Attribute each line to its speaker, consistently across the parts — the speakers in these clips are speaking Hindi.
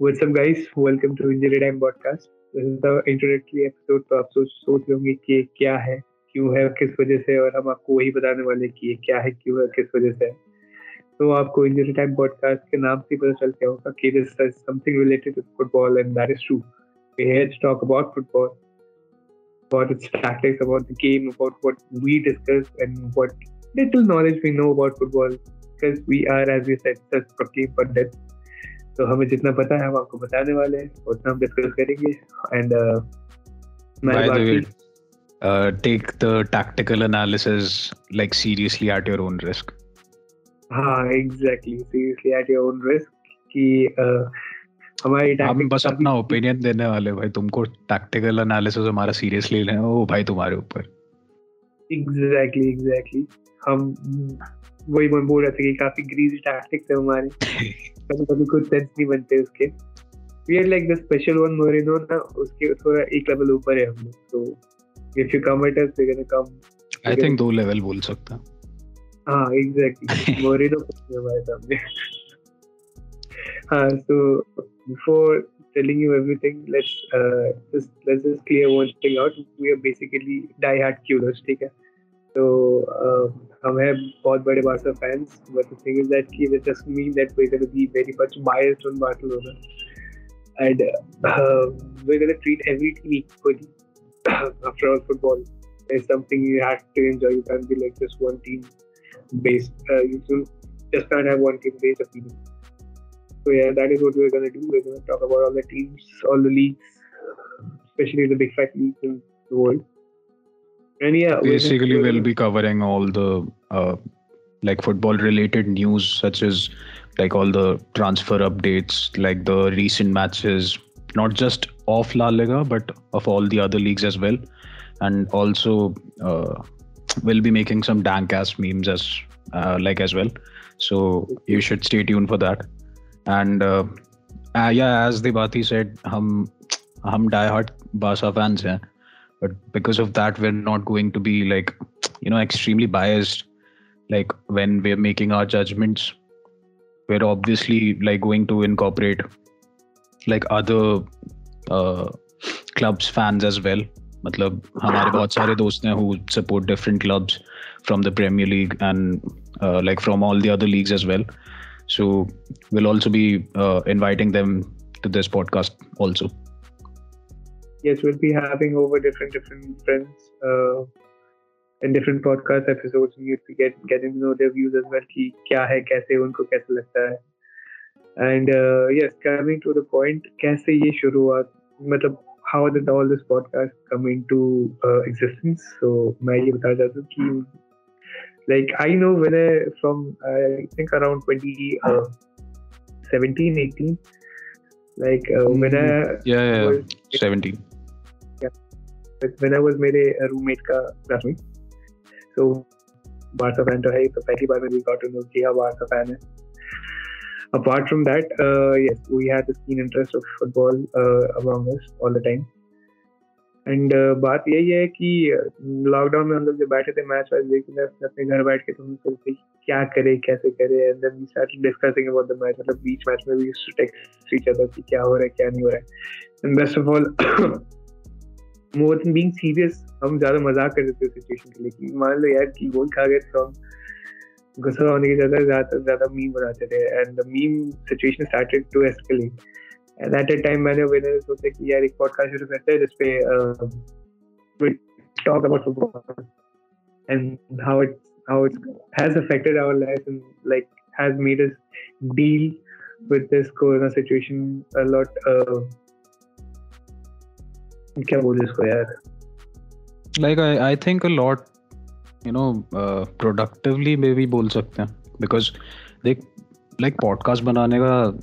Speaker 1: What's up, guys? Welcome to Injury Time Podcast. This is the introductory episode. तो आप सोच सोच होंगे कि क्या है क्यों है किस वजह से और हम आपको वही बताने वाले कि ये क्या है क्यों है किस वजह से तो आपको इंजरी टाइम पॉडकास्ट के नाम से पता चल गया होगा कि this is something related to football and that is true we here to talk about football about its tactics about the game about what we discuss and what little knowledge we know about football because we are as we said such proclaimed pundits तो हमें जितना पता है हम आपको बताने वाले हैं उतना हम डिस्कस करेंगे। And
Speaker 2: take the tactical analysis like seriously at your own risk.
Speaker 1: हाँ exactly seriously at your own risk कि हमारी
Speaker 2: हम बस अपना ओपिनियन देने वाले भाई। तुमको टैक्टिकल एनालिसिस हमारा सीरियसली लेना वो भाई तुम्हारे ऊपर।
Speaker 1: एग्जैक्टली एग्जैक्टली हम वही मैं बोल रहा था कि काफ़ी ग्रीजी टैक्टिक्स है हमारे। कभी कभी कुछ सेंस नहीं बनते उसके। We are like the special one Mourinho ना उसके थोड़ा एक लेवल ऊपर है हम लोग तो if you come at us we gonna come
Speaker 2: I think दो लेवल बोल सकता।
Speaker 1: हाँ एग्जैक्टली मोरिनो हमारे सामने। हाँ so before telling you everything let's uh, just let's just clear one thing out. We are basically die hard curious ठीक है? तो हम हैं बहुत बड़े Barca fans but the thing is that कि it just mean that we're going to be very much biased on Barcelona and uh, we're going to treat every team equally after all football is something you have to enjoy you can't be like just one team based uh, you just can't have one team based opinion so yeah that is what we're going to do we're going to talk about all the teams all the leagues especially the big five leagues in the world
Speaker 2: and yeah, basically we'll be covering all the uh, like football related news, such as like all the transfer updates, like the recent matches, not just of La Liga but of all the other leagues as well, and also uh, we'll be making some dank ass memes as uh, like as well. So you should stay tuned for that. And uh, uh, yeah, as the Bati said, hum hum diehard Barca fans हैं but because of that we're not going to be like you know extremely biased like when we're making our judgments we're obviously like going to incorporate like other uh, clubs fans as well मतलब हमारे बहुत सारे दोस्त हैं who support different clubs from the Premier League and uh, like from all the other leagues as well. So we'll also be uh, inviting them to this podcast also
Speaker 1: yes, we'll be having over different different friends uh, in different podcast episodes. And you'll be get, getting to know their views as well. कि क्या है कैसे उनको कैसे लगता है and uh, yes coming to the point कैसे ये शुरुआत मतलब how did all this podcast come into uh, existence so मैं ये बताना चाहता हूँ कि like I know when I from I think around 20 uh, 17 18 like uh, when I
Speaker 2: yeah, yeah, yeah. 17
Speaker 1: when I was apart from that uh, yes we had this keen interest of football uh, among us all the time. And uh, बात यही है कि लॉकडाउन में हम लोग जब बैठे थे मैच वैच देख रहे अपने घर बैठ के तो हम सोचते क्या करे कैसे करे and then we discussing about the match मतलब बीच मैच में टू टेक्स्ट ईच अदर कि क्या हो रहा है क्या नहीं हो रहा है and best of all more than being serious हम ज़्यादा मज़ाक कर देते सिचुएशन के लिए कि मान लो यार की गोल खा गए तो हम गुस्सा होने की ज़्यादा ज़्यादा ज़्यादा मीम बनाते थे and the meme situation started to escalate and at a time मैंने मैंने सोचा कि यार एक पॉडकास्ट शुरू करते हैं जिसपे talk about football and how it how it has affected our lives and like has made us deal with this corona situation a lot uh, क्या बोले इसको यार?
Speaker 2: Like I, I think a lot you know uh, productively मे भी बोल सकते हैं। बिकॉज़ देख लाइक पॉडकास्ट बनाने का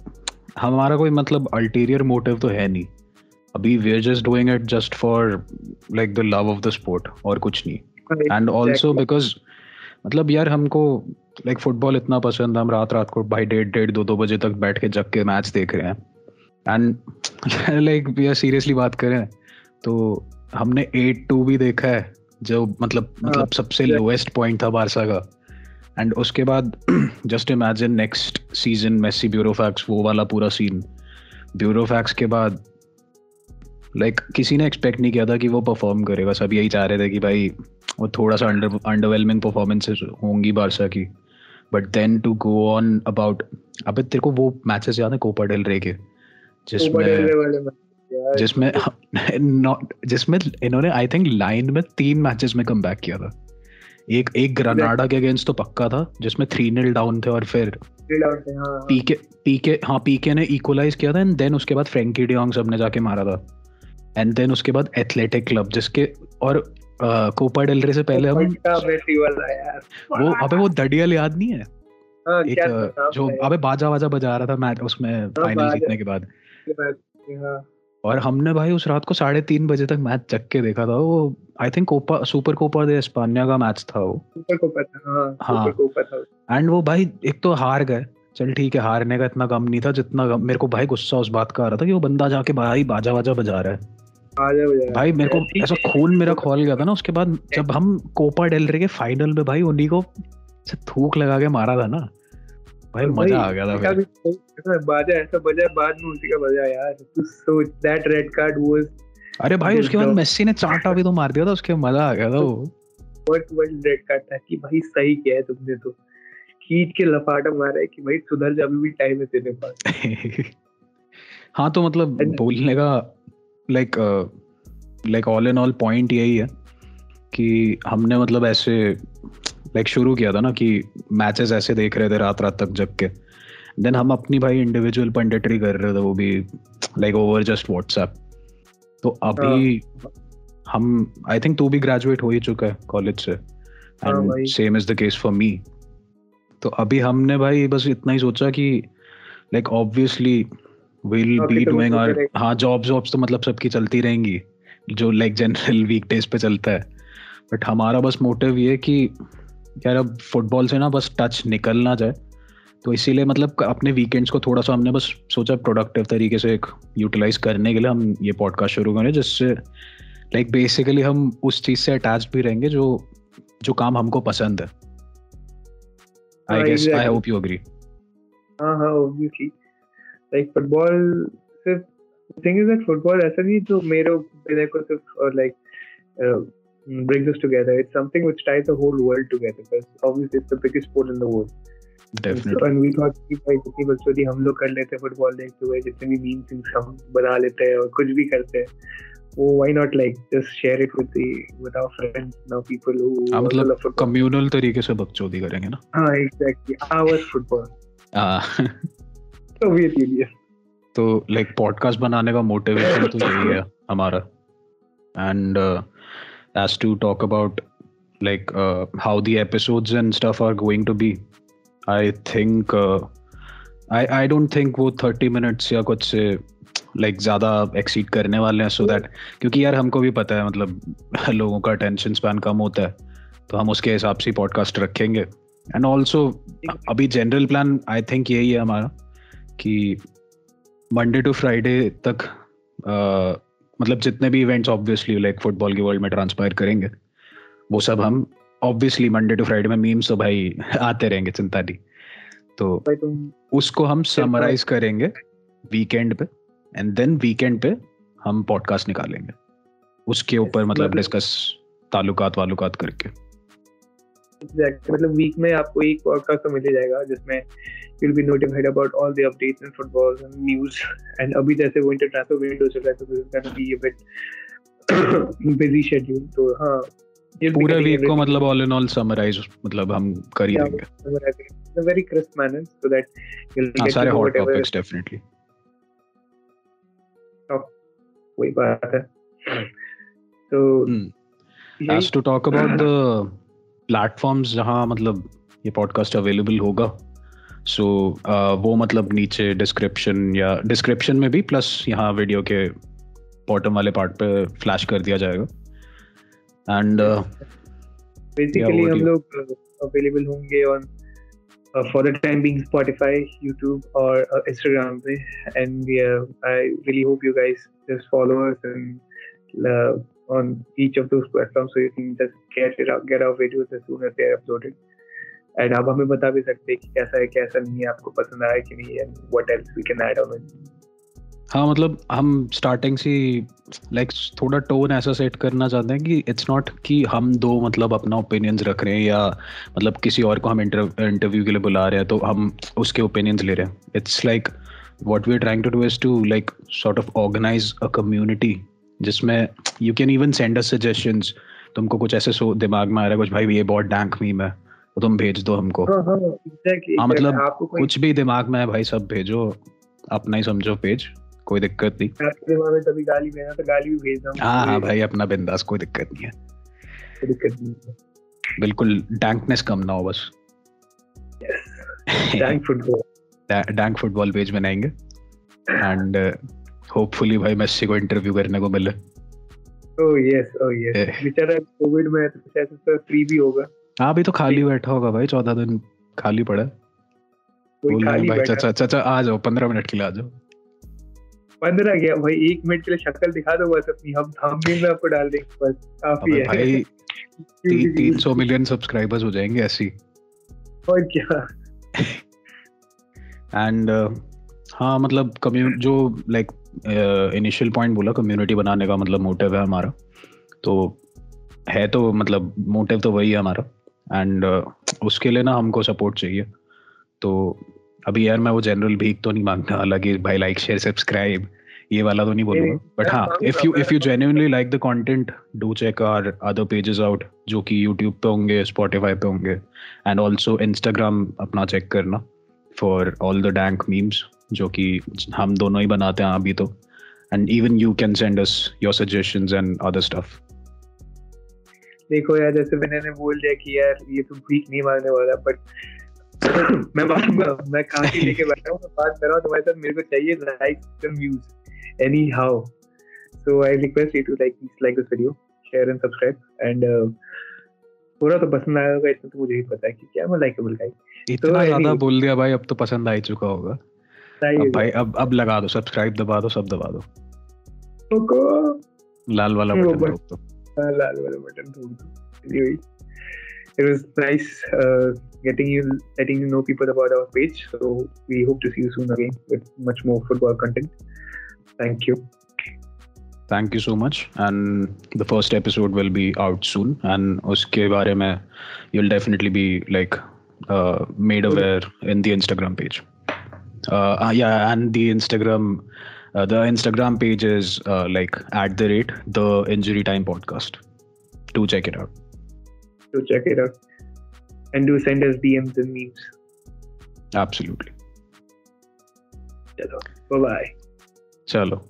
Speaker 2: हमारा कोई मतलब अल्टीरियर मोटिव तो है नहीं। अभी we are just doing it just for like the love of the sport और कुछ नहीं। एंड ऑल्सो बिकॉज़ मतलब यार हमको लाइक like, फुटबॉल इतना पसंद है हम रात रात को भाई डेढ़ डेढ़ दो दो बजे तक बैठ के जग के मैच देख रहे हैं। And like we are seriously बात करें तो हमने एट टू भी देखा है जो मतलब मतलब हाँ, सबसे लोएस्ट पॉइंट था बारसा का। एंड उसके बाद just imagine next season Messi burofax वो वाला पूरा सीन ब्यूरो फैक्स के बाद लाइक like, किसी ने एक्सपेक्ट नहीं किया था कि वो परफॉर्म करेगा सब यही चाह रहे थे कि भाई वो थोड़ा सा अंडर अंडरवेलमिंग परफॉर्मेंसेस होंगी बारसा की। But then to go on about अबे तेरे को वो मैचेस याद है कोपा डेल रे के जिसमें जिसमें नॉट जिसमें इन्होंने आई थिंक लाइन में तीन मैचेस में कम किया था। एक एक ग्रनाडा के अगेंस्ट तो पक्का था जिसमें थ्री नील डाउन थे और फिर पीके पीके हाँ पीके ने इक्वलाइज किया था एंड देन उसके बाद फ्रेंकी डियोंग सबने जाके मारा था। एंड देन उसके बाद एथलेटिक क्लब जिसके और कोपा डेलरे से पहले हम वो अबे वो दडियल याद नहीं है? हाँ, एक जो अबे बाजा बाजा बजा रहा था मैच उसमें फाइनल हाँ, जीतने के बाद हाँ। और हमने भाई उस रात को साढ़े तीन बजे तक मैच चक के देखा था। वो I think Copa Super Copa de España का मैच था वो। सुपर कोपा था हाँ एंड वो भाई एक तो हार गए। चल ठीक है हारने का इतना कम नहीं था जितना गम मेरे को भाई गुस्सा उस बात का आ रहा था कि वो बंदा जाके भाई बाजा बाजा बजा रहा है। भाई मेरे को ऐसा खून मेरा खोल गया था ना उसके बाद जब हम कोपा डेल रे के फाइनल में भाई उन्हीं को थूक लगा के मारा था ना। भाई मज़ा आ गया था
Speaker 1: बाजा ऐसा बजा बाद में उसी का बजा यार so that red card was
Speaker 2: अरे भाई उसके बाद मेसी ने चांटा भी तो मार दिया था उसके मज़ा आ गया था वो।
Speaker 1: वर्ल्ड रेड कार्ड था कि भाई सही किया है तुमने तो। खींच के लफाटा मारा है कि भाई सुधर जा अभी भी टाइम है तेरे पास।
Speaker 2: हाँ तो मतलब बोलने का like like all in all point यही है कि हमने मतलब ऐसे लाइक शुरू किया था ना कि मैचेस ऐसे देख रहे थे रात रात तक जग के। देन हम अपनी भाई इंडिविजुअल पंडिटरी कर रहे थे वो भी लाइक ओवर जस्ट व्हाट्सएप तो अभी हाँ। हम आई थिंक तू भी ग्रेजुएट हो ही चुका है कॉलेज से। And same is the case for me तो अभी हमने भाई बस इतना ही सोचा कि like obviously will be doing our हाँ जॉब जॉब्स तो मतलब सबकी चलती रहेंगी जो लाइक जनरल वीक डेज़ पे चलता है। बट हमारा बस मोटिव ये कि यार अब फुटबॉल से ना बस टच निकल ना जाए। तो इसीलिए मतलब अपने वीकेंड्स को थोड़ा सा हमने बस सोचा प्रोडक्टिव तरीके से एक यूटिलाइज करने के लिए हम ये पॉडकास्ट शुरू करें जिससे लाइक बेसिकली हम उस चीज़ से अटैच भी रहेंगे जो जो काम हमको पसंद है। I guess I hope you agree
Speaker 1: हाँ हाँ ऑब्वियसली लाइक फुटबॉल सिर्फ़ थिंग इज़ दैट फुटबॉल ऐसा नहीं जो मेरे मेरे को सिर्फ़ like brings us together it's something which ties the whole world together because obviously it's the biggest sport in the world
Speaker 2: Definitely. So,
Speaker 1: and we thought कि भाई जितनी बकचोदी हम लोग कर लेते हैं फुटबॉल देखते हुए जितने भी मीम थिंग्स हम बना लेते हैं और कुछ भी करते हैं वो why not like just share it with the with our friends now people who
Speaker 2: हाँ मतलब कम्युनल तरीके से बकचोदी करेंगे ना
Speaker 1: हाँ exactly our football हाँ
Speaker 2: तो तो लाइक पॉडकास्ट बनाने का मोटिवेशन तो यही है हमारा and age to talk about like uh, how the episodes and stuff are going to be. I think uh, i i don't think वो 30 minutes या कुछ से लाइक ज़्यादा एक्सीड करने वाले हैं सो so दैट क्योंकि यार हमको भी पता है मतलब लोगों का अटेंशन स्पैन कम होता है तो हम उसके हिसाब से पॉडकास्ट रखेंगे। एंड ऑल्सो अभी जनरल प्लान आई थिंक यही है हमारा कि मंडे टू फ्राइडे तक uh, मतलब जितने भी इवेंट्स ऑब्वियसली लाइक फुटबॉल के वर्ल्ड में ट्रांसपायर करेंगे वो सब हम ऑब्वियसली मंडे टू फ्राइडे में मीम्स तो भाई आते रहेंगे चिंता नहीं। तो उसको हम समराइज करेंगे वीकेंड पे एंड देन वीकेंड पे हम पॉडकास्ट निकालेंगे। उसके ऊपर मतलब डिस्कस तालुकात वालुकात करके।
Speaker 1: मतलब वीक में आपको एक पॉडकास्ट तो मिल ही जाएगा जिसमें you'll be notified about all the updates in football and news and अभी जैसे winter transfer window चल रहा है तो is gonna be a bit busy schedule तो हाँ
Speaker 2: पूरे वीक को मतलब ऑल इन ऑल समराइज मतलब हम कर ही देंगे
Speaker 1: very crisp manner so that you'll
Speaker 2: हाँ, get सारे hot topics definitely
Speaker 1: वही बात है तो
Speaker 2: as to talk about the platforms जहाँ मतलब ये पॉडकास्ट अवेलेबल होगा। सो so, uh, वो मतलब नीचे डिस्क्रिप्शन या डिस्क्रिप्शन में भी प्लस यहाँ वीडियो के बॉटम वाले पार्ट पे फ्लैश कर दिया जाएगा। एंड
Speaker 1: बेसिकली uh, हम लोग अवेलेबल uh, होंगे on for the time being Spotify, YouTube और uh, Instagram पे। I really hope you guys just follow us and uh, on each of those platforms so you can just get it out, get our videos as soon as they are uploaded. And आप हमें बता भी सकते हैं कि कैसा है कैसा नहीं है आपको पसंद आया कि नहीं and what else we can add on it
Speaker 2: हाँ मतलब हम स्टार्टिंग से लाइक थोड़ा टोन ऐसा सेट करना चाहते हैं कि इट्स नॉट कि हम दो मतलब अपना ओपिनियंस रख रहे हैं या मतलब किसी और को हम इंटरव्यू के लिए बुला रहे हैं तो हम उसके ओपिनियंस ले रहे हैं it's like what we are trying to do is to like sort of organise a community जिसमें you can even send us suggestions तुमको कुछ ऐसे सो दिमाग में आ रहा है कुछ भाई ये बहुत डैंक मीम है तो तुम भेज दो हमको. हाँ, हाँ, exactly, हाँ मतलब कुछ भी दिमाग में है भाई सब भेजो अपना ही समझो पेज कोई दिक्कत नहीं। तभी गाली भेजना तो गाली भी भेज दूँ हाँ हाँ भाई अपना बिंदास कोई दिक्कत नहीं है। कोई दिक्कत नहीं बिल्कुल डैंकनेस कम ना हो बस। Dank football dank football page बनाएँगे। एंड होपफुली भाई मेसी को इंटरव्यू करने को मिले।
Speaker 1: ओह यस ओह यस बेचारा कोविड में तो शायद उसका फ्री भी होगा।
Speaker 2: हाँ अभी तो खाली बैठा होगा भाई चौदह दिन खाली पड़ा कोई खाली भाई चाचा चाचा आ जाओ पंद्रह मिनट के लिए आ जाओ।
Speaker 1: पंद्रह गया भाई एक मिनट के लिए शक्ल दिखा दो बस अपनी। हम थंबनेल में आपको डाल देंगे बस काफ़ी है। भाई
Speaker 2: तीन सौ मिलियन सब्सक्राइबर्स हो जाएँगे ऐसी
Speaker 1: और क्या?
Speaker 2: एंड uh, हाँ मतलब कम्युनिटी जो लाइक इनिशियल पॉइंट बोला कम्युनिटी बनाने का मतलब मोटिव है हमारा। तो है तो मतलब मोटिव तो वही है हमारा। एंड uh, उसके लिए ना हमको सपोर्ट चाहिए। तो अभी यार मैं वो जनरल भीख तो नहीं माँगता हालाँकि भाई लाइक शेयर सब्सक्राइब ये वाला तो नहीं बोलूँगा। बट हाँ if you if you genuinely like the content do check our other pages out जो कि यूट्यूब पे होंगे स्पॉटिफाई पे होंगे एंड ऑल्सो इंस्टाग्राम अपना चेक करना for all the dank memes जो कि हम दोनों ही बनाते हैं अभी तो। And even you can send us your suggestions and other stuff
Speaker 1: देखो यार जैसे मैंने ने बोल दिया कि यार ये तो भीख नहीं मांगने वाला बट मैं मांगूँगा मैं खांसी लेके बैठा हूँ बात कर रहा हूँ तुम्हारे साथ मेरे को चाहिए like and views anyhow so I request you to like like this video share and subscribe and पूरा तो पसंद आया होगा इतना तो मुझे ही पता है कि क्या मैं लाइकेबल गाई
Speaker 2: इतना ज़्यादा बोल दिया भाई अब तो पसंद आ ही चुका होगा। सही अब भाई अब अब लगा दो सब्सक्राइब दबा दो सब दबा दो। ओके लाल वाला बटन
Speaker 1: दबा दो। लाल वाला बटन दबा दो। Anyway it was nice getting you letting you know people about our page so we hope to see you soon again with much more football content thank you
Speaker 2: thank you so much and the first episode will be out soon and उसके बारे में you will definitely be like made aware in the Instagram page uh, yeah and the instagram uh, the Instagram page is uh, like at the rate the injury time podcast. Do check it out.
Speaker 1: Do check it out. And do send us DMs and memes.
Speaker 2: Absolutely.
Speaker 1: Chalo. Bye bye.
Speaker 2: Chalo.